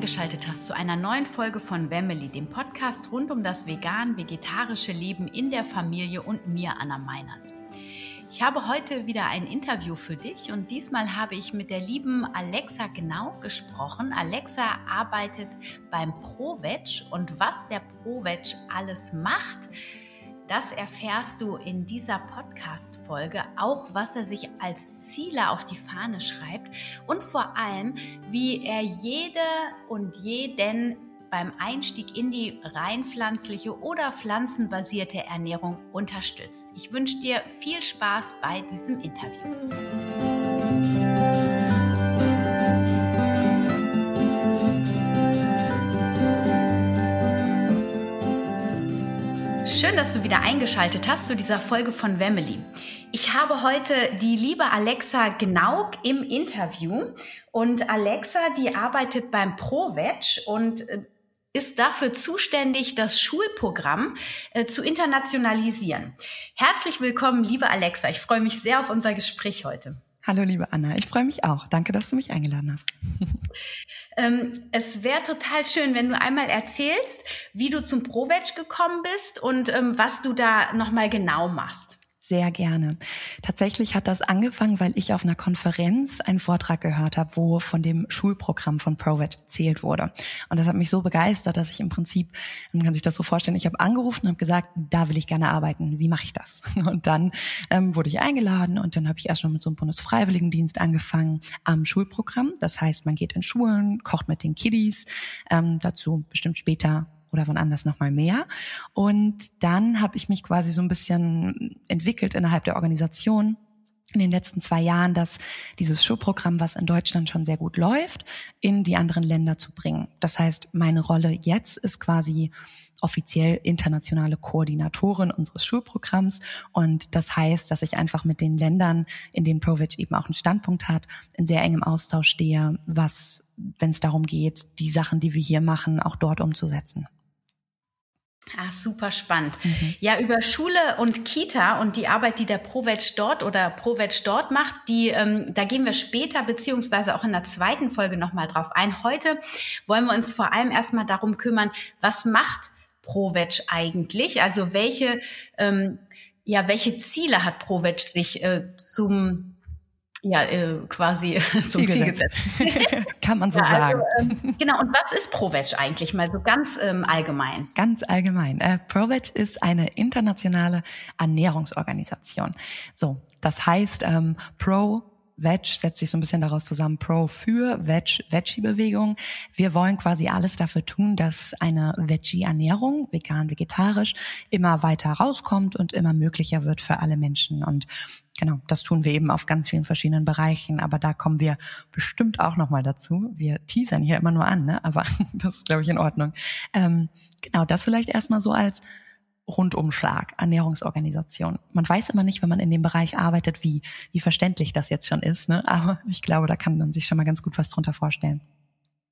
eingeschaltet hast zu einer neuen Folge von Wemmeli, dem Podcast rund um das vegan-vegetarische Leben in der Familie und mir, Anna Meinert. Ich habe heute wieder ein Interview für dich und diesmal habe ich mit der lieben Alexa Genau gesprochen. Alexa arbeitet beim ProVeg und was der ProVeg alles macht, das erfährst du in dieser Podcast-Folge, auch was er sich als Ziele auf die Fahne schreibt und vor allem, wie er jede und jeden beim Einstieg in die rein pflanzliche oder pflanzenbasierte Ernährung unterstützt. Ich wünsche dir viel Spaß bei diesem Interview. Schön, dass du wieder eingeschaltet hast zu dieser Folge von Wemily. Ich habe heute die liebe Alexa Gnauk im Interview und Alexa, die arbeitet beim ProVeg und äh, ist dafür zuständig, das Schulprogramm äh, zu internationalisieren. Herzlich willkommen, liebe Alexa. Ich freue mich sehr auf unser Gespräch heute. Hallo, liebe Anna. Ich freue mich auch. Danke, dass du mich eingeladen hast. Ähm, es wäre total schön, wenn du einmal erzählst, wie du zum ProVeg gekommen bist und ähm, was du da nochmal genau machst. Sehr gerne. Tatsächlich hat das angefangen, weil ich auf einer Konferenz einen Vortrag gehört habe, wo von dem Schulprogramm von ProVet erzählt wurde. Und das hat mich so begeistert, dass ich im Prinzip, man kann sich das so vorstellen, ich habe angerufen und habe gesagt, da will ich gerne arbeiten. Wie mache ich das? Und dann ähm, wurde ich eingeladen und dann habe ich erstmal mit so einem Bundesfreiwilligendienst angefangen am Schulprogramm. Das heißt, man geht in Schulen, kocht mit den Kiddies. Ähm, dazu bestimmt später oder wann anders nochmal mehr. Und dann habe ich mich quasi so ein bisschen entwickelt innerhalb der Organisation in den letzten zwei Jahren, dass dieses Showprogramm, was in Deutschland schon sehr gut läuft, in die anderen Länder zu bringen. Das heißt, meine Rolle jetzt ist quasi offiziell internationale Koordinatorin unseres Schulprogramms. Und das heißt, dass ich einfach mit den Ländern, in denen ProVeg eben auch einen Standpunkt hat, in sehr engem Austausch stehe, was, wenn es darum geht, die Sachen, die wir hier machen, auch dort umzusetzen. Ah, super spannend. Mhm. Ja, über Schule und Kita und die Arbeit, die der ProVeg dort oder ProVeg dort macht, die, ähm, da gehen wir später beziehungsweise auch in der zweiten Folge nochmal drauf ein. Heute wollen wir uns vor allem erstmal darum kümmern, was macht ProVeg eigentlich? Also welche, ähm, ja, welche Ziele hat ProVeg sich äh, zum ja, äh, quasi zum Ziel gesetzt. Kann man so ja, also, sagen. Ähm, genau, und was ist ProVeg eigentlich mal so ganz ähm, allgemein? Ganz allgemein. Äh, ProVeg ist eine internationale Ernährungsorganisation. So, das heißt, ähm, Pro Veg setzt sich so ein bisschen daraus zusammen, Pro für Veg, Veggie-Bewegung. Wir wollen quasi alles dafür tun, dass eine Veggie-Ernährung, vegan, vegetarisch, immer weiter rauskommt und immer möglicher wird für alle Menschen. Und genau, das tun wir eben auf ganz vielen verschiedenen Bereichen. Aber da kommen wir bestimmt auch nochmal dazu. Wir teasern hier immer nur an, ne? aber das ist, glaube ich, in Ordnung. Ähm, genau, das vielleicht erstmal so als Rundumschlag, Ernährungsorganisation. Man weiß immer nicht, wenn man in dem Bereich arbeitet, wie, wie verständlich das jetzt schon ist. Ne? Aber ich glaube, da kann man sich schon mal ganz gut was drunter vorstellen.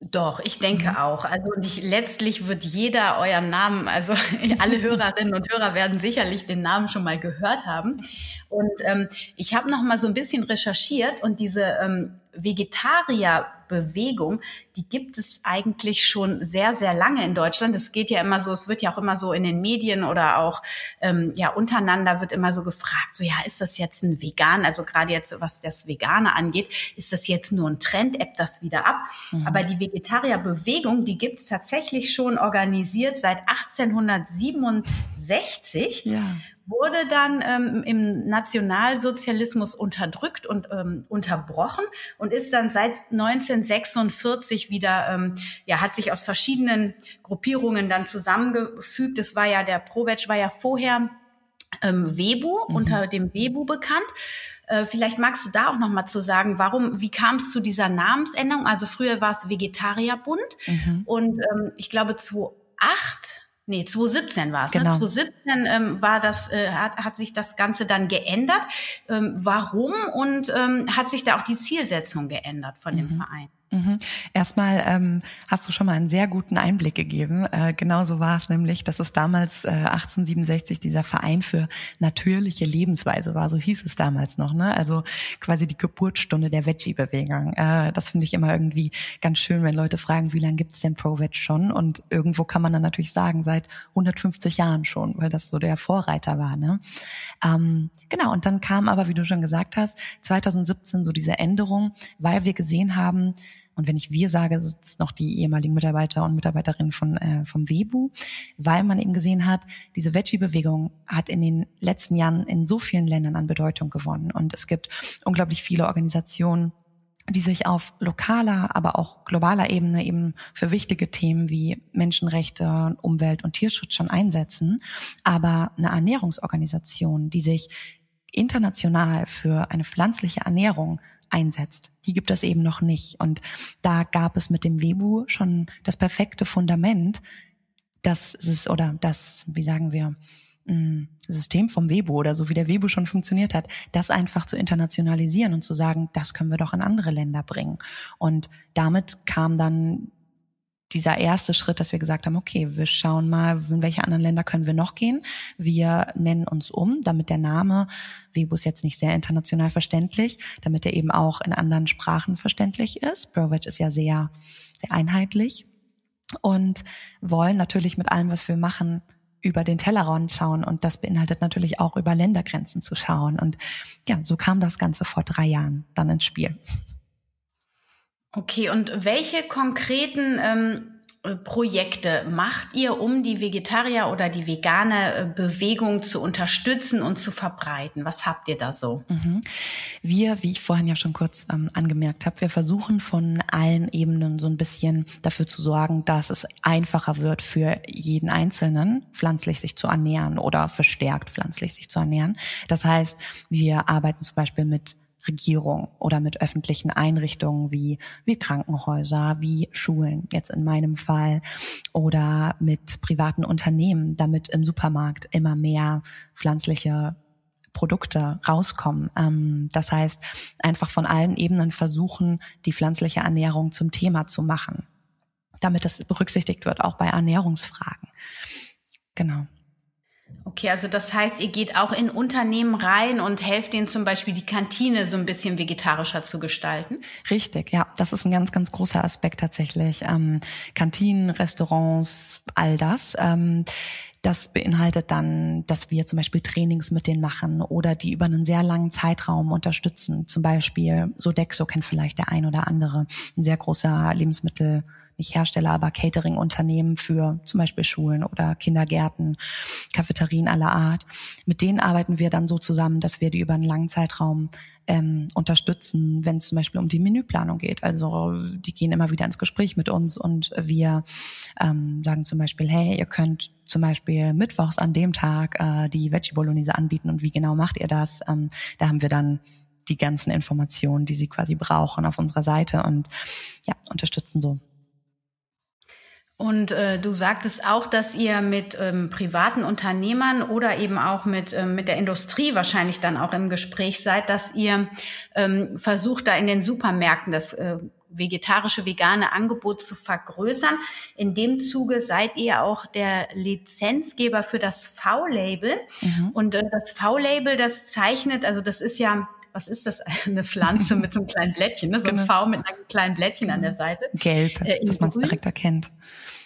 Doch, ich denke mhm. auch. Also ich, letztlich wird jeder euren Namen, also alle Hörerinnen und Hörer werden sicherlich den Namen schon mal gehört haben. Und ähm, ich habe noch mal so ein bisschen recherchiert und diese ähm, Vegetarierbewegung, die gibt es eigentlich schon sehr, sehr lange in Deutschland. Es geht ja immer so, es wird ja auch immer so in den Medien oder auch ähm, ja untereinander wird immer so gefragt, so ja, ist das jetzt ein Vegan, also gerade jetzt was das Vegane angeht, ist das jetzt nur ein Trend, ebbt das wieder ab? Mhm. Aber die Vegetarierbewegung, die gibt es tatsächlich schon organisiert seit 1867. Ja wurde dann ähm, im Nationalsozialismus unterdrückt und ähm, unterbrochen und ist dann seit 1946 wieder, ähm, ja, hat sich aus verschiedenen Gruppierungen dann zusammengefügt. Das war ja, der Provetsch war ja vorher ähm, Webu, mhm. unter dem Webu bekannt. Äh, vielleicht magst du da auch noch mal zu sagen, warum, wie kam es zu dieser Namensänderung? Also früher war es Vegetarierbund mhm. und ähm, ich glaube 2008 Nee, 2017 war es. Genau. Ne? 2017 ähm, war das, äh, hat, hat sich das Ganze dann geändert. Ähm, warum und ähm, hat sich da auch die Zielsetzung geändert von mhm. dem Verein? Mhm. Erstmal ähm, hast du schon mal einen sehr guten Einblick gegeben. Äh, genau so war es nämlich, dass es damals äh, 1867 dieser Verein für natürliche Lebensweise war, so hieß es damals noch. Ne? Also quasi die Geburtsstunde der Veggie-Bewegung. Äh, das finde ich immer irgendwie ganz schön, wenn Leute fragen, wie lange gibt's denn Pro-Veg schon? Und irgendwo kann man dann natürlich sagen, seit 150 Jahren schon, weil das so der Vorreiter war. Ne? Ähm, genau, und dann kam aber, wie du schon gesagt hast, 2017 so diese Änderung, weil wir gesehen haben, und wenn ich wir sage, ist es noch die ehemaligen Mitarbeiter und Mitarbeiterinnen von, äh, vom WEBU, weil man eben gesehen hat, diese Veggie-Bewegung hat in den letzten Jahren in so vielen Ländern an Bedeutung gewonnen. Und es gibt unglaublich viele Organisationen, die sich auf lokaler, aber auch globaler Ebene eben für wichtige Themen wie Menschenrechte, Umwelt und Tierschutz schon einsetzen. Aber eine Ernährungsorganisation, die sich international für eine pflanzliche Ernährung einsetzt. Die gibt es eben noch nicht. Und da gab es mit dem Webu schon das perfekte Fundament, dass es, oder das, wie sagen wir, mm, System vom Webu oder so wie der Webu schon funktioniert hat, das einfach zu internationalisieren und zu sagen, das können wir doch in andere Länder bringen. Und damit kam dann dieser erste Schritt, dass wir gesagt haben, okay, wir schauen mal, in welche anderen Länder können wir noch gehen. Wir nennen uns um, damit der Name Webus jetzt nicht sehr international verständlich, damit er eben auch in anderen Sprachen verständlich ist. Brovec ist ja sehr, sehr einheitlich und wollen natürlich mit allem, was wir machen, über den Tellerrand schauen und das beinhaltet natürlich auch über Ländergrenzen zu schauen. Und ja, so kam das Ganze vor drei Jahren dann ins Spiel. Okay, und welche konkreten ähm, äh, Projekte macht ihr, um die Vegetarier oder die vegane äh, Bewegung zu unterstützen und zu verbreiten? Was habt ihr da so? Mhm. Wir, wie ich vorhin ja schon kurz ähm, angemerkt habe, wir versuchen von allen Ebenen so ein bisschen dafür zu sorgen, dass es einfacher wird für jeden Einzelnen, pflanzlich sich zu ernähren oder verstärkt pflanzlich sich zu ernähren. Das heißt, wir arbeiten zum Beispiel mit Regierung oder mit öffentlichen Einrichtungen wie, wie Krankenhäuser, wie Schulen, jetzt in meinem Fall, oder mit privaten Unternehmen, damit im Supermarkt immer mehr pflanzliche Produkte rauskommen. Ähm, das heißt, einfach von allen Ebenen versuchen, die pflanzliche Ernährung zum Thema zu machen, damit das berücksichtigt wird, auch bei Ernährungsfragen. Genau. Okay, also das heißt, ihr geht auch in Unternehmen rein und helft denen zum Beispiel die Kantine so ein bisschen vegetarischer zu gestalten? Richtig, ja, das ist ein ganz, ganz großer Aspekt tatsächlich. Ähm, Kantinen, Restaurants, all das. Ähm, das beinhaltet dann, dass wir zum Beispiel Trainings mit denen machen oder die über einen sehr langen Zeitraum unterstützen. Zum Beispiel Sodexo kennt vielleicht der ein oder andere, ein sehr großer Lebensmittel nicht Hersteller, aber Catering-Unternehmen für zum Beispiel Schulen oder Kindergärten, Cafeterien aller Art. Mit denen arbeiten wir dann so zusammen, dass wir die über einen langen Zeitraum ähm, unterstützen, wenn es zum Beispiel um die Menüplanung geht. Also die gehen immer wieder ins Gespräch mit uns und wir ähm, sagen zum Beispiel, hey, ihr könnt zum Beispiel mittwochs an dem Tag äh, die Veggie Bolognese anbieten und wie genau macht ihr das? Ähm, da haben wir dann die ganzen Informationen, die sie quasi brauchen auf unserer Seite und ja, unterstützen so. Und äh, du sagtest auch, dass ihr mit ähm, privaten Unternehmern oder eben auch mit, ähm, mit der Industrie wahrscheinlich dann auch im Gespräch seid, dass ihr ähm, versucht, da in den Supermärkten das äh, vegetarische, vegane Angebot zu vergrößern. In dem Zuge seid ihr auch der Lizenzgeber für das V-Label. Mhm. Und äh, das V-Label, das zeichnet, also das ist ja was ist das? Eine Pflanze mit so einem kleinen Blättchen, ne? so genau. ein V mit einem kleinen Blättchen an der Seite. Gelb, äh, dass man es direkt erkennt.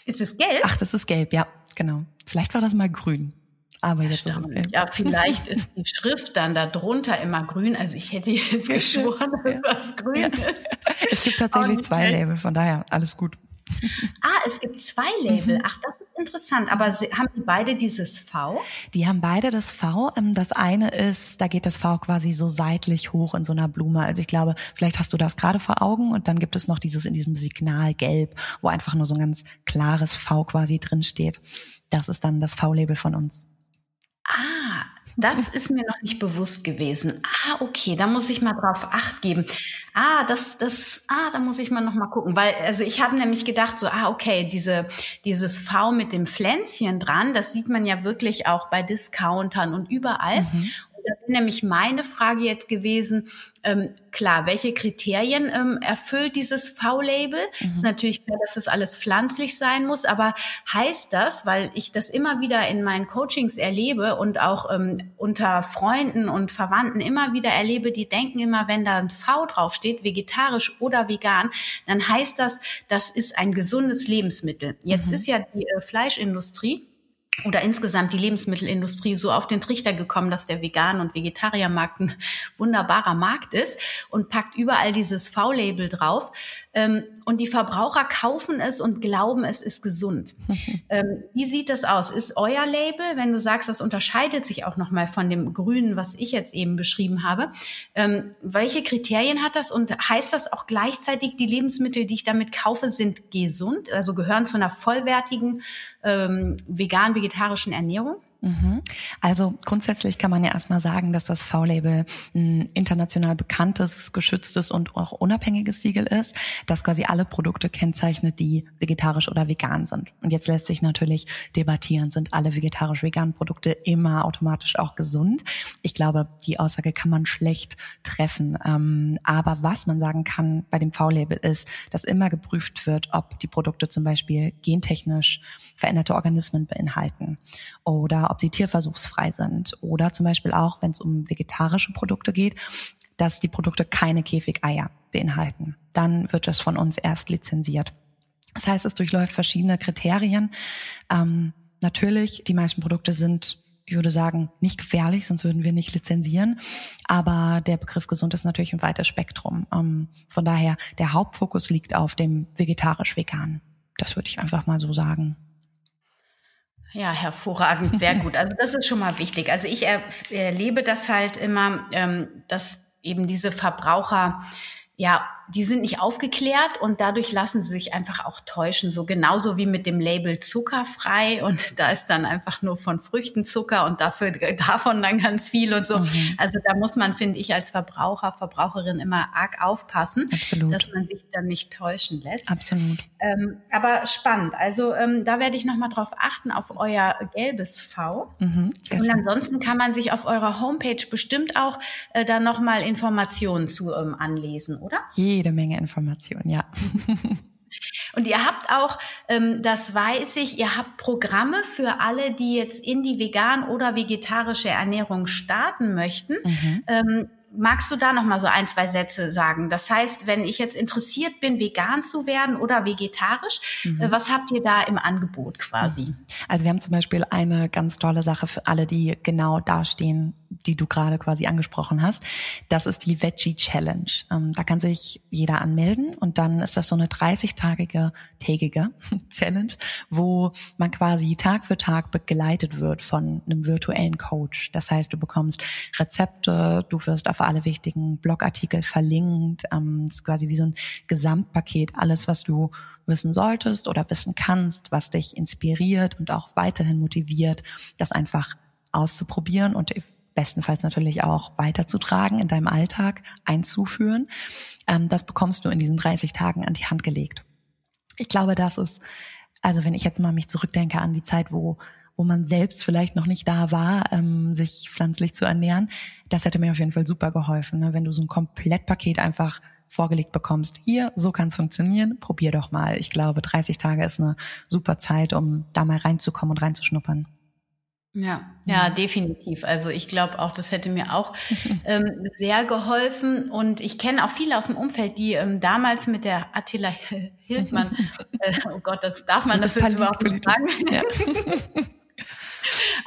Ist es gelb? Ach, das ist gelb, ja, genau. Vielleicht war das mal grün. Aber jetzt ist es gelb. Ja, vielleicht ist die Schrift dann da drunter immer grün. Also ich hätte jetzt geschworen, dass das grün ja. ist. Es gibt tatsächlich zwei Label, von daher alles gut. Ah, es gibt zwei Label. Mhm. Ach, das interessant. Aber haben die beide dieses V? Die haben beide das V. Ähm, das eine ist, da geht das V quasi so seitlich hoch in so einer Blume. Also ich glaube, vielleicht hast du das gerade vor Augen und dann gibt es noch dieses in diesem Signal gelb, wo einfach nur so ein ganz klares V quasi drin steht. Das ist dann das V-Label von uns. Das ist mir noch nicht bewusst gewesen. Ah, okay, da muss ich mal drauf acht geben. Ah, das, das, ah, da muss ich mal noch mal gucken, weil also ich habe nämlich gedacht so, ah, okay, diese dieses V mit dem Pflänzchen dran, das sieht man ja wirklich auch bei Discountern und überall. Mhm. Da wäre nämlich meine Frage jetzt gewesen, ähm, klar, welche Kriterien ähm, erfüllt dieses V-Label? Mhm. Ist natürlich klar, dass das alles pflanzlich sein muss, aber heißt das, weil ich das immer wieder in meinen Coachings erlebe und auch ähm, unter Freunden und Verwandten immer wieder erlebe, die denken immer, wenn da ein V draufsteht, vegetarisch oder vegan, dann heißt das, das ist ein gesundes Lebensmittel. Jetzt mhm. ist ja die äh, Fleischindustrie oder insgesamt die Lebensmittelindustrie so auf den Trichter gekommen, dass der Vegan- und Vegetariermarkt ein wunderbarer Markt ist und packt überall dieses V-Label drauf. Ähm, und die Verbraucher kaufen es und glauben, es ist gesund. ähm, wie sieht das aus? Ist euer Label, wenn du sagst, das unterscheidet sich auch nochmal von dem Grünen, was ich jetzt eben beschrieben habe, ähm, welche Kriterien hat das und heißt das auch gleichzeitig, die Lebensmittel, die ich damit kaufe, sind gesund, also gehören zu einer vollwertigen vegan-vegetarischen Ernährung? Mhm. Also grundsätzlich kann man ja erstmal sagen, dass das V-Label ein international bekanntes, geschütztes und auch unabhängiges Siegel ist, das quasi alle Produkte kennzeichnet, die vegetarisch oder vegan sind. Und jetzt lässt sich natürlich debattieren, sind alle vegetarisch-veganen Produkte immer automatisch auch gesund? Ich glaube, die Aussage kann man schlecht treffen. Ähm, aber was man sagen kann bei dem V-Label ist, dass immer geprüft wird, ob die Produkte zum Beispiel gentechnisch veränderte Organismen beinhalten oder ob sie tierversuchsfrei sind oder zum Beispiel auch, wenn es um vegetarische Produkte geht, dass die Produkte keine Käfigeier beinhalten. Dann wird es von uns erst lizenziert. Das heißt, es durchläuft verschiedene Kriterien. Ähm, natürlich, die meisten Produkte sind ich würde sagen, nicht gefährlich, sonst würden wir nicht lizenzieren. Aber der Begriff gesund ist natürlich ein weites Spektrum. Ähm, von daher, der Hauptfokus liegt auf dem vegetarisch-vegan. Das würde ich einfach mal so sagen. Ja, hervorragend, sehr gut. Also das ist schon mal wichtig. Also ich er, erlebe das halt immer, ähm, dass eben diese Verbraucher ja die sind nicht aufgeklärt und dadurch lassen sie sich einfach auch täuschen. So genauso wie mit dem Label zuckerfrei und da ist dann einfach nur von Früchten Zucker und dafür davon dann ganz viel und so. Mhm. Also da muss man, finde ich, als Verbraucher, Verbraucherin immer arg aufpassen, Absolut. dass man sich dann nicht täuschen lässt. Absolut. Ähm, aber spannend. Also ähm, da werde ich nochmal drauf achten, auf euer gelbes V. Mhm, und ansonsten kann man sich auf eurer Homepage bestimmt auch äh, da nochmal Informationen zu ähm, anlesen, oder? Je jede Menge Informationen, ja. Und ihr habt auch, ähm, das weiß ich, ihr habt Programme für alle, die jetzt in die vegan oder vegetarische Ernährung starten möchten. Mhm. Ähm, magst du da noch mal so ein, zwei Sätze sagen? Das heißt, wenn ich jetzt interessiert bin, vegan zu werden oder vegetarisch, mhm. Äh, was habt ihr da im Angebot quasi? Mhm. Also wir haben zum Beispiel eine ganz tolle Sache für alle, die genau dastehen, die du gerade quasi angesprochen hast. Das ist die Veggie Challenge. Ähm, da kann sich jeder anmelden und dann ist das so eine 30-tagige, tägige Challenge, wo man quasi Tag für Tag begleitet wird von einem virtuellen Coach. Das heißt, du bekommst Rezepte, du wirst auf alle wichtigen Blogartikel verlinkt. Ähm, ist quasi wie so ein Gesamtpaket, alles, was du wissen solltest oder wissen kannst, was dich inspiriert und auch weiterhin motiviert, das einfach auszuprobieren und bestenfalls natürlich auch weiterzutragen in deinem Alltag, einzuführen. Ähm, das bekommst du in diesen 30 Tagen an die Hand gelegt. Ich glaube, das ist, also wenn ich jetzt mal mich zurückdenke an die Zeit, wo wo man selbst vielleicht noch nicht da war, ähm, sich pflanzlich zu ernähren, das hätte mir auf jeden Fall super geholfen, ne? wenn du so ein Komplettpaket einfach vorgelegt bekommst. Hier, so kann es funktionieren, probier doch mal. Ich glaube, 30 Tage ist eine super Zeit, um da mal reinzukommen und reinzuschnuppern. Ja, ja, definitiv. Also ich glaube auch, das hätte mir auch ähm, sehr geholfen. Und ich kenne auch viele aus dem Umfeld, die ähm, damals mit der Attila Hildmann, äh, oh Gott, das darf man das, das überhaupt nicht sagen. Ja.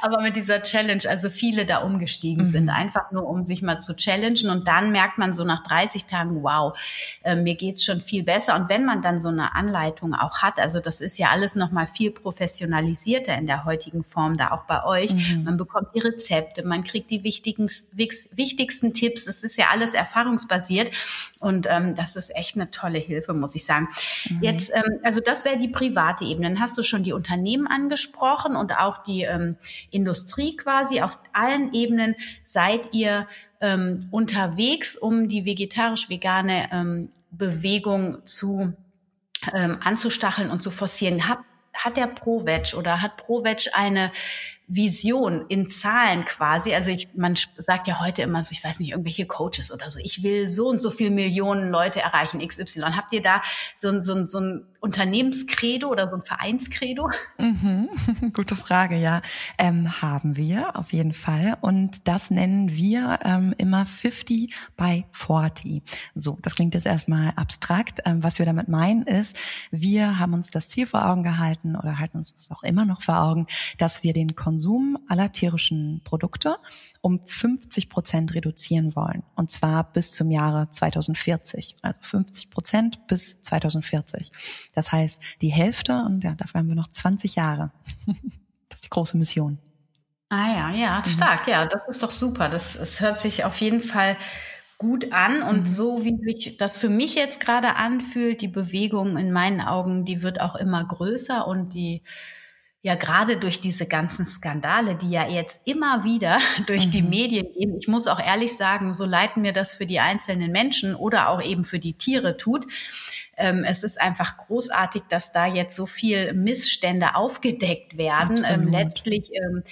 aber mit dieser Challenge, also viele da umgestiegen mhm. sind, einfach nur um sich mal zu challengen und dann merkt man so nach 30 Tagen, wow, äh, mir geht's schon viel besser und wenn man dann so eine Anleitung auch hat, also das ist ja alles noch mal viel professionalisierter in der heutigen Form da auch bei euch. Mhm. Man bekommt die Rezepte, man kriegt die wichtigen, wichtigsten Tipps, das ist ja alles erfahrungsbasiert und ähm, das ist echt eine tolle Hilfe, muss ich sagen. Mhm. Jetzt, ähm, also das wäre die private Ebene. Dann hast du schon die Unternehmen angesprochen und auch die ähm, Industrie quasi. Auf allen Ebenen seid ihr ähm, unterwegs, um die vegetarisch-vegane ähm, Bewegung zu ähm, anzustacheln und zu forcieren. Hab, hat der ProVeg oder hat ProVeg eine Vision in Zahlen quasi. Also ich, man sagt ja heute immer so, ich weiß nicht, irgendwelche Coaches oder so, ich will so und so viel Millionen Leute erreichen, XY. Habt ihr da so, so, so ein Unternehmenskredo oder so ein Vereinskredo? Mhm. Gute Frage, ja. Ähm, haben wir auf jeden Fall. Und das nennen wir ähm, immer 50 by 40. So, das klingt jetzt erstmal abstrakt. Ähm, was wir damit meinen ist, wir haben uns das Ziel vor Augen gehalten oder halten uns das auch immer noch vor Augen, dass wir den Konsum aller tierischen Produkte um 50 Prozent reduzieren wollen. Und zwar bis zum Jahre 2040. Also 50 Prozent bis 2040. Das heißt, die Hälfte und ja, dafür haben wir noch 20 Jahre. das ist die große Mission. Ah ja, ja, mhm. stark. Ja, das ist doch super. Das, es hört sich auf jeden Fall gut an und mhm. so wie sich das für mich jetzt gerade anfühlt, die Bewegung in meinen Augen, die wird auch immer größer und die ja gerade durch diese ganzen Skandale, die ja jetzt immer wieder durch mhm. die Medien gehen. Ich muss auch ehrlich sagen, so leiten mir das für die einzelnen Menschen oder auch eben für die Tiere tut. Ähm, es ist einfach großartig, dass da jetzt so viel Missstände aufgedeckt werden. Ähm, letztlich ähm,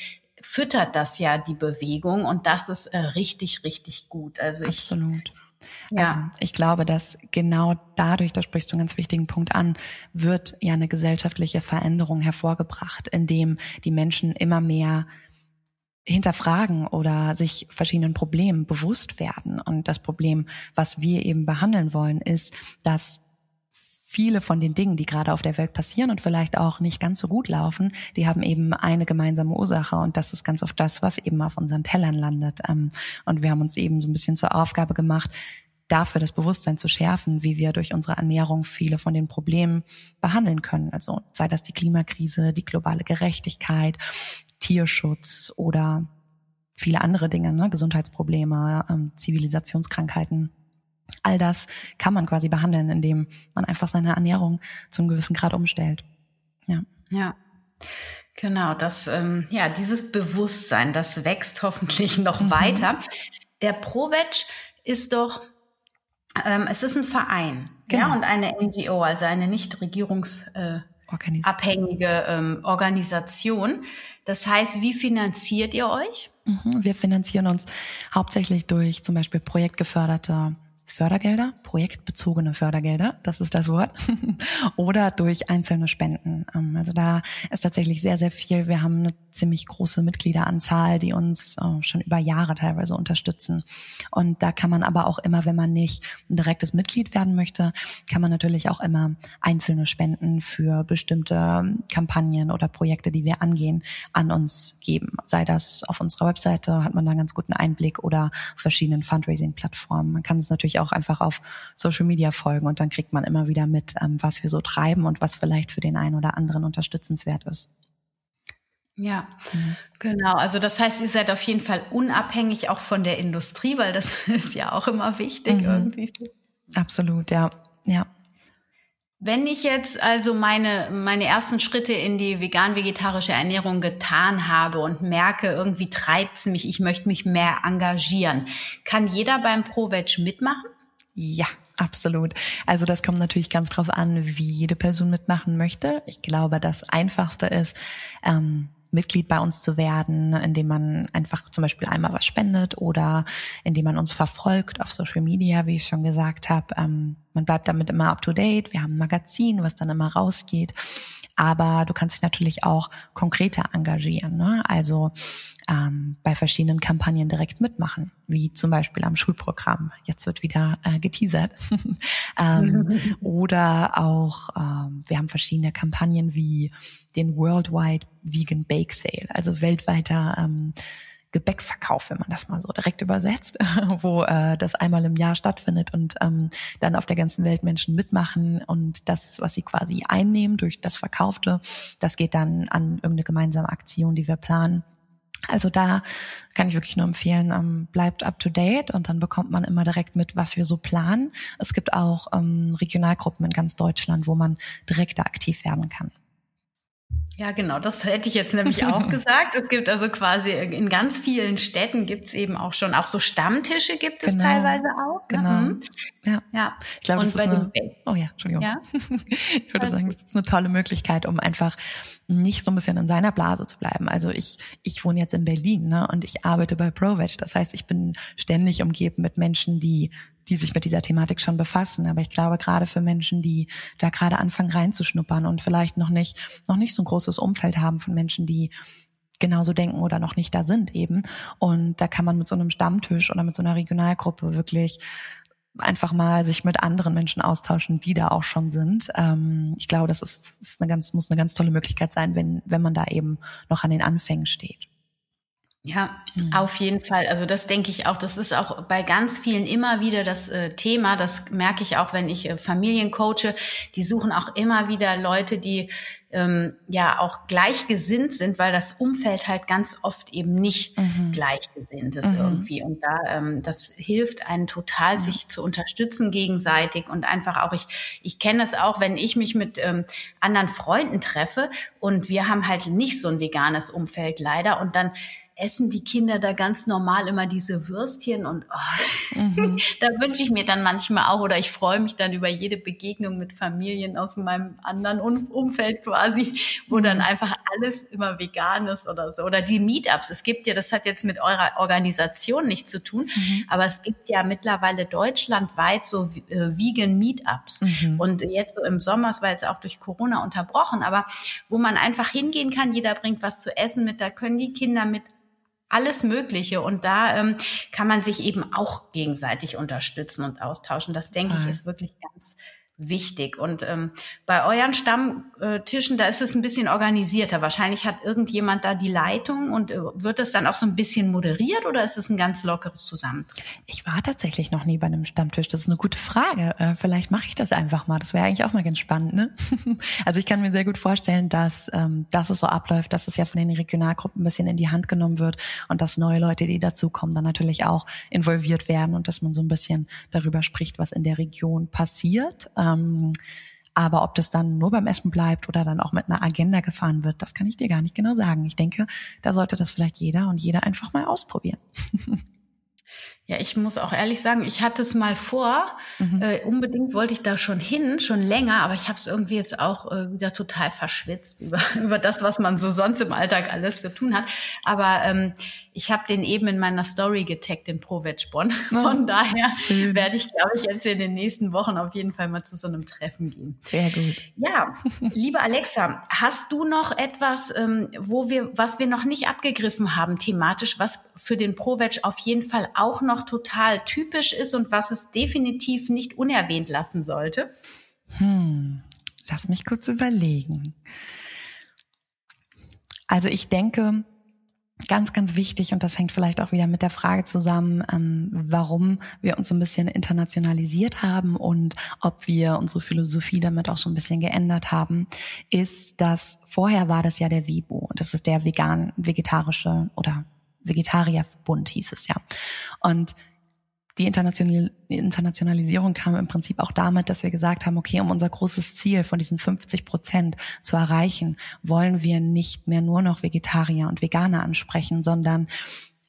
füttert das ja die Bewegung und das ist äh, richtig, richtig gut. Also ich, Absolut. Ja. Also ich glaube, dass genau dadurch, da sprichst du einen ganz wichtigen Punkt an, wird ja eine gesellschaftliche Veränderung hervorgebracht, indem die Menschen immer mehr hinterfragen oder sich verschiedenen Problemen bewusst werden. Und das Problem, was wir eben behandeln wollen, ist, dass viele von den Dingen, die gerade auf der Welt passieren und vielleicht auch nicht ganz so gut laufen, die haben eben eine gemeinsame Ursache und das ist ganz oft das, was eben auf unseren Tellern landet. Ähm, und wir haben uns eben so ein bisschen zur Aufgabe gemacht, dafür das Bewusstsein zu schärfen, wie wir durch unsere Ernährung viele von den Problemen behandeln können. Also sei das die Klimakrise, die globale Gerechtigkeit, Tierschutz oder viele andere Dinge, ne? Gesundheitsprobleme, ähm, Zivilisationskrankheiten. All das kann man quasi behandeln, indem man einfach seine Ernährung zu einem gewissen Grad umstellt. Ja. Ja. Genau, das, ähm, ja, dieses Bewusstsein, das wächst hoffentlich noch mhm. weiter. Der ProVeg ist doch, ähm, es ist ein Verein, genau. ja, und eine NGO, also eine nicht regierungsabhängige äh, ähm, Organisation. Das heißt, wie finanziert ihr euch? Mhm, wir finanzieren uns hauptsächlich durch zum Beispiel projektgeförderte Fördergelder, projektbezogene Fördergelder, das ist das Wort, oder durch einzelne Spenden. Ähm, also da ist tatsächlich sehr, sehr viel. Wir haben eine ziemlich große Mitgliederanzahl, die uns äh, schon über Jahre teilweise unterstützen. Und da kann man aber auch immer, wenn man nicht ein direktes Mitglied werden möchte, kann man natürlich auch immer einzelne Spenden für bestimmte Kampagnen oder Projekte, die wir angehen, an uns geben. Sei das auf unserer Webseite, hat man da einen ganz guten Einblick oder verschiedenen Fundraising-Plattformen. Man kann es natürlich natürlich auch einfach auf Social Media folgen und dann kriegt man immer wieder mit, ähm, was wir so treiben und was vielleicht für den einen oder anderen unterstützenswert ist. Ja, mhm. genau. Also das heißt, ihr seid auf jeden Fall unabhängig auch von der Industrie, weil das ist ja auch immer wichtig mhm. irgendwie. Absolut, ja, ja. Wenn ich jetzt also meine, meine ersten Schritte in die vegan-vegetarische Ernährung getan habe und merke, irgendwie treibt es mich, ich möchte mich mehr engagieren, kann jeder beim ProVeg mitmachen? Ja, absolut. Also das kommt natürlich ganz drauf an, wie jede Person mitmachen möchte. Ich glaube, das Einfachste ist, ähm, Mitglied bei uns zu werden, indem man einfach zum Beispiel einmal was spendet oder indem man uns verfolgt auf Social Media, wie ich schon gesagt habe. Ähm, man bleibt damit immer up to date. Wir haben ein Magazin, was dann immer rausgeht. Aber du kannst dich natürlich auch konkreter engagieren. Ne? Also ähm, bei verschiedenen Kampagnen direkt mitmachen, wie zum Beispiel am Schulprogramm. Jetzt wird wieder äh, geteasert. ähm, oder auch, ähm, wir haben verschiedene Kampagnen wie den Worldwide Vegan Bake Sale, also weltweiter ähm, Gebäckverkauf, wenn man das mal so direkt übersetzt, wo äh, das einmal im Jahr stattfindet und ähm, dann auf der ganzen Welt Menschen mitmachen und das, was sie quasi einnehmen durch das Verkaufte, das geht dann an irgendeine gemeinsame Aktion, die wir planen. Also da kann ich wirklich nur empfehlen, ähm, bleibt up to date und dann bekommt man immer direkt mit, was wir so planen. Es gibt auch ähm, Regionalgruppen in ganz Deutschland, wo man direkt aktiv werden kann. Ja, genau, das hätte ich jetzt nämlich auch gesagt. Es gibt also quasi in ganz vielen Städten gibt es eben auch schon, auch so Stammtische gibt es genau, teilweise auch. Ne? Genau. Mhm. Ja. ja. Ich glaube, das ist eine, oh ja, Entschuldigung. Ja? ich würde sagen, das ist eine tolle Möglichkeit, um einfach nicht so ein bisschen in seiner Blase zu bleiben. Also ich, ich wohne jetzt in Berlin ne, und ich arbeite bei ProVeg. Das heißt, ich bin ständig umgeben mit Menschen, die die sich mit dieser Thematik schon befassen. Aber ich glaube, gerade für Menschen, die da gerade anfangen reinzuschnuppern und vielleicht noch nicht, noch nicht so ein großes Umfeld haben von Menschen, die genauso denken oder noch nicht da sind eben. Und da kann man mit so einem Stammtisch oder mit so einer Regionalgruppe wirklich einfach mal sich mit anderen Menschen austauschen, die da auch schon sind. Ähm, ich glaube, das ist, ist eine ganz, muss eine ganz tolle Möglichkeit sein, wenn, wenn man da eben noch an den Anfängen steht. Ja, mhm. auf jeden Fall. Also das denke ich auch. Das ist auch bei ganz vielen immer wieder das äh, Thema. Das merke ich auch, wenn ich äh, Familien coache. Die suchen auch immer wieder Leute, die ähm, ja auch gleichgesinnt sind, weil das Umfeld halt ganz oft eben nicht mhm. gleichgesinnt ist mhm. irgendwie. Und da ähm, das hilft einen total, sich zu unterstützen gegenseitig und einfach auch ich ich kenne das auch, wenn ich mich mit ähm, anderen Freunden treffe und wir haben halt nicht so ein veganes Umfeld leider und dann essen die Kinder da ganz normal immer diese Würstchen und oh, mhm. da wünsche ich mir dann manchmal auch oder ich freue mich dann über jede Begegnung mit Familien aus meinem anderen Umfeld quasi, wo mhm. dann einfach alles immer vegan ist oder so. Oder die Meetups. Es gibt ja, das hat jetzt mit eurer Organisation nichts zu tun, mhm. aber es gibt ja mittlerweile deutschlandweit so äh, Vegan Meetups. Mhm. Und jetzt so im Sommer, es war jetzt auch durch Corona unterbrochen, aber wo man einfach hingehen kann, jeder bringt was zu essen mit, da können die Kinder mit alles Mögliche. Und da ähm, kann man sich eben auch gegenseitig unterstützen und austauschen. Das denke Total. ich ist wirklich ganz wichtig. Und ähm, bei euren Stammtischen, da ist es ein bisschen organisierter. Wahrscheinlich hat irgendjemand da die Leitung und äh, wird das dann auch so ein bisschen moderiert oder ist es ein ganz lockeres Zusammentreffen? Ich war tatsächlich noch nie bei einem Stammtisch. Das ist eine gute Frage. Äh, vielleicht mache ich das einfach mal. Das wäre eigentlich auch mal ganz spannend. Ne? also ich kann mir sehr gut vorstellen, dass, ähm, dass es so abläuft, dass es ja von den Regionalgruppen ein bisschen in die Hand genommen wird und dass neue Leute, die dazukommen, dann natürlich auch involviert werden und dass man so ein bisschen darüber spricht, was in der Region passiert ähm, aber ob das dann nur beim Essen bleibt oder dann auch mit einer Agenda gefahren wird, das kann ich dir gar nicht genau sagen. Ich denke, da sollte das vielleicht jeder und jeder einfach mal ausprobieren. Ja, ich muss auch ehrlich sagen, ich hatte es mal vor. Mhm. Äh, unbedingt wollte ich da schon hin, schon länger, aber ich habe es irgendwie jetzt auch äh, wieder total verschwitzt über, über das, was man so sonst im Alltag alles zu tun hat. Aber ähm, ich habe den eben in meiner Story getaggt, den ProVeg Bonn. Von oh, daher schön. werde ich, glaube ich, jetzt in den nächsten Wochen auf jeden Fall mal zu so einem Treffen gehen. Sehr gut. Ja, liebe Alexa, hast du noch etwas, ähm, wo wir, was wir noch nicht abgegriffen haben thematisch, was für den ProVeg auf jeden Fall auch noch total typisch ist und was es definitiv nicht unerwähnt lassen sollte? Hm, lass mich kurz überlegen. Also ich denke, ganz, ganz wichtig, und das hängt vielleicht auch wieder mit der Frage zusammen, ähm, warum wir uns so ein bisschen internationalisiert haben und ob wir unsere Philosophie damit auch so ein bisschen geändert haben, ist, dass vorher war das ja der WIBO, das ist der vegan, vegetarische oder Vegetarierbund hieß es ja. Und die Internationalisierung kam im Prinzip auch damit, dass wir gesagt haben, okay, um unser großes Ziel von diesen 50 Prozent zu erreichen, wollen wir nicht mehr nur noch Vegetarier und Veganer ansprechen, sondern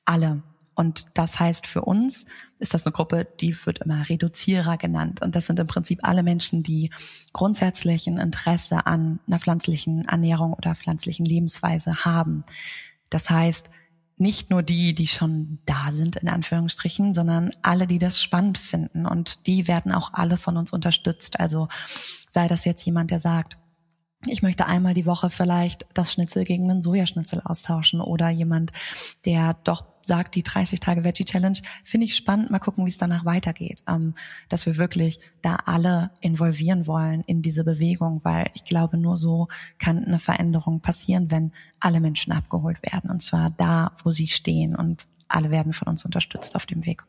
alle. Und das heißt für uns ist das eine Gruppe, die wird immer Reduzierer genannt. Und das sind im Prinzip alle Menschen, die grundsätzlich ein Interesse an einer pflanzlichen Ernährung oder pflanzlichen Lebensweise haben. Das heißt, nicht nur die, die schon da sind, in Anführungsstrichen, sondern alle, die das spannend finden. Und die werden auch alle von uns unterstützt. Also sei das jetzt jemand, der sagt, ich möchte einmal die Woche vielleicht das Schnitzel gegen einen Sojaschnitzel austauschen oder jemand, der doch sagt, die 30 Tage Veggie Challenge finde ich spannend. Mal gucken, wie es danach weitergeht. Ähm, dass wir wirklich da alle involvieren wollen in diese Bewegung, weil ich glaube, nur so kann eine Veränderung passieren, wenn alle Menschen abgeholt werden. Und zwar da, wo sie stehen und alle werden von uns unterstützt auf dem Weg.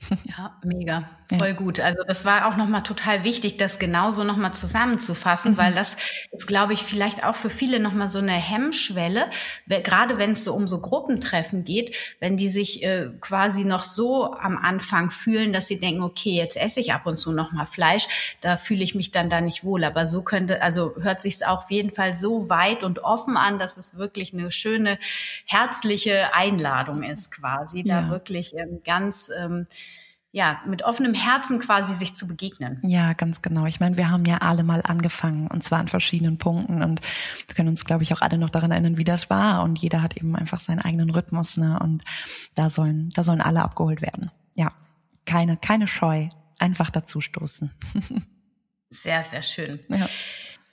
Ja, mega. Voll ja. gut. Also das war auch nochmal total wichtig, das genauso nochmal zusammenzufassen, mhm. weil das ist, glaube ich, vielleicht auch für viele nochmal so eine Hemmschwelle, gerade wenn es so um so Gruppentreffen geht, wenn die sich äh, quasi noch so am Anfang fühlen, dass sie denken, okay, jetzt esse ich ab und zu nochmal Fleisch, da fühle ich mich dann da nicht wohl. Aber so könnte, also hört sich auch auf jeden Fall so weit und offen an, dass es wirklich eine schöne, herzliche Einladung ist quasi, ja. da wirklich ähm, ganz ähm, ja, mit offenem Herzen quasi sich zu begegnen. Ja, ganz genau. Ich meine, wir haben ja alle mal angefangen und zwar an verschiedenen Punkten und wir können uns, glaube ich, auch alle noch daran erinnern, wie das war und jeder hat eben einfach seinen eigenen Rhythmus, ne? Und da sollen, da sollen alle abgeholt werden. Ja, keine, keine Scheu, einfach dazu stoßen. Sehr, sehr schön. Ja.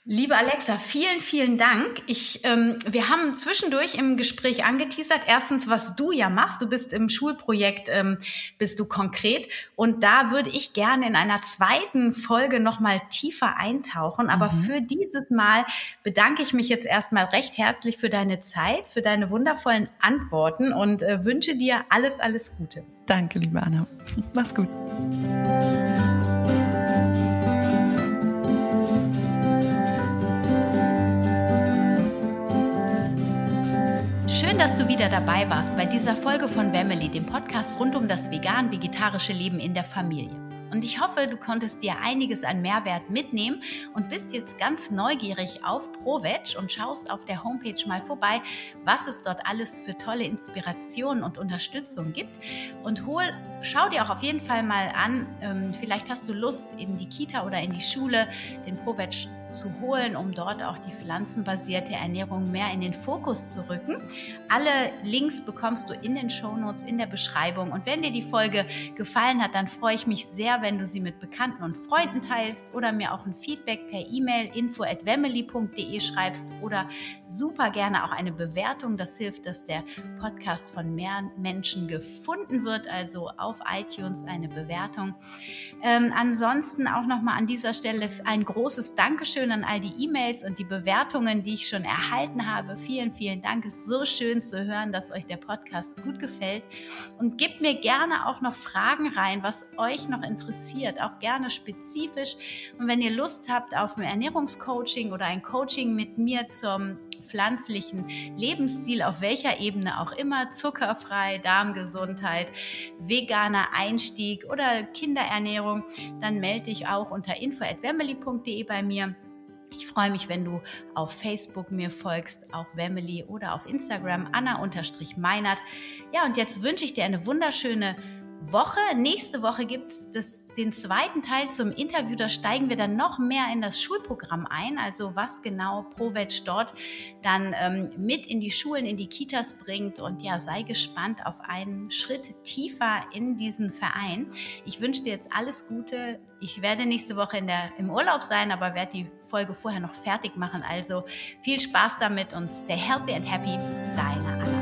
Liebe Alexa, vielen, vielen Dank. Ich, ähm, wir haben zwischendurch im Gespräch angeteasert, erstens, was du ja machst. Du bist im Schulprojekt, ähm, bist du konkret. Und da würde ich gerne in einer zweiten Folge nochmal tiefer eintauchen. Aber mhm. für dieses Mal bedanke ich mich jetzt erstmal recht herzlich für deine Zeit, für deine wundervollen Antworten und äh, wünsche dir alles, alles Gute. Danke, liebe Anna. Mach's gut. Dass du wieder dabei warst bei dieser Folge von Family, dem Podcast rund um das vegan-vegetarische Leben in der Familie. Und ich hoffe, du konntest dir einiges an Mehrwert mitnehmen und bist jetzt ganz neugierig auf ProVeg und schaust auf der Homepage mal vorbei, was es dort alles für tolle Inspirationen und Unterstützung gibt. Und hol, schau dir auch auf jeden Fall mal an, ähm, vielleicht hast du Lust, in die Kita oder in die Schule den ProVeg zu holen, um dort auch die pflanzenbasierte Ernährung mehr in den Fokus zu rücken. Alle Links bekommst du in den Shownotes, in der Beschreibung. Und wenn dir die Folge gefallen hat, dann freue ich mich sehr, wenn du sie mit Bekannten und Freunden teilst oder mir auch ein Feedback per E-Mail info at schreibst oder super gerne auch eine Bewertung. Das hilft, dass der Podcast von mehr Menschen gefunden wird, also auf iTunes eine Bewertung. Ähm, ansonsten auch nochmal an dieser Stelle ein großes Dankeschön schön an all die E-Mails und die Bewertungen, die ich schon erhalten habe. Vielen, vielen Dank. Es ist so schön zu hören, dass euch der Podcast gut gefällt. Und gebt mir gerne auch noch Fragen rein, was euch noch interessiert, auch gerne spezifisch. Und wenn ihr Lust habt auf ein Ernährungscoaching oder ein Coaching mit mir zum pflanzlichen Lebensstil, auf welcher Ebene auch immer, zuckerfrei, Darmgesundheit, veganer Einstieg oder Kinderernährung, dann melde dich auch unter info@wemily.de bei mir. Ich freue mich, wenn du auf Facebook mir folgst, auf Wemily oder auf Instagram Anna-Meinert. Ja, und jetzt wünsche ich dir eine wunderschöne Woche. Nächste Woche gibt es den zweiten Teil zum Interview. Da steigen wir dann noch mehr in das Schulprogramm ein, also was genau ProVeg dort dann ähm, mit in die Schulen, in die Kitas bringt. Und ja, sei gespannt auf einen Schritt tiefer in diesen Verein. Ich wünsche dir jetzt alles Gute. Ich werde nächste Woche in der, im Urlaub sein, aber werde die Folge vorher noch fertig machen. Also viel Spaß damit und stay healthy and happy. Deine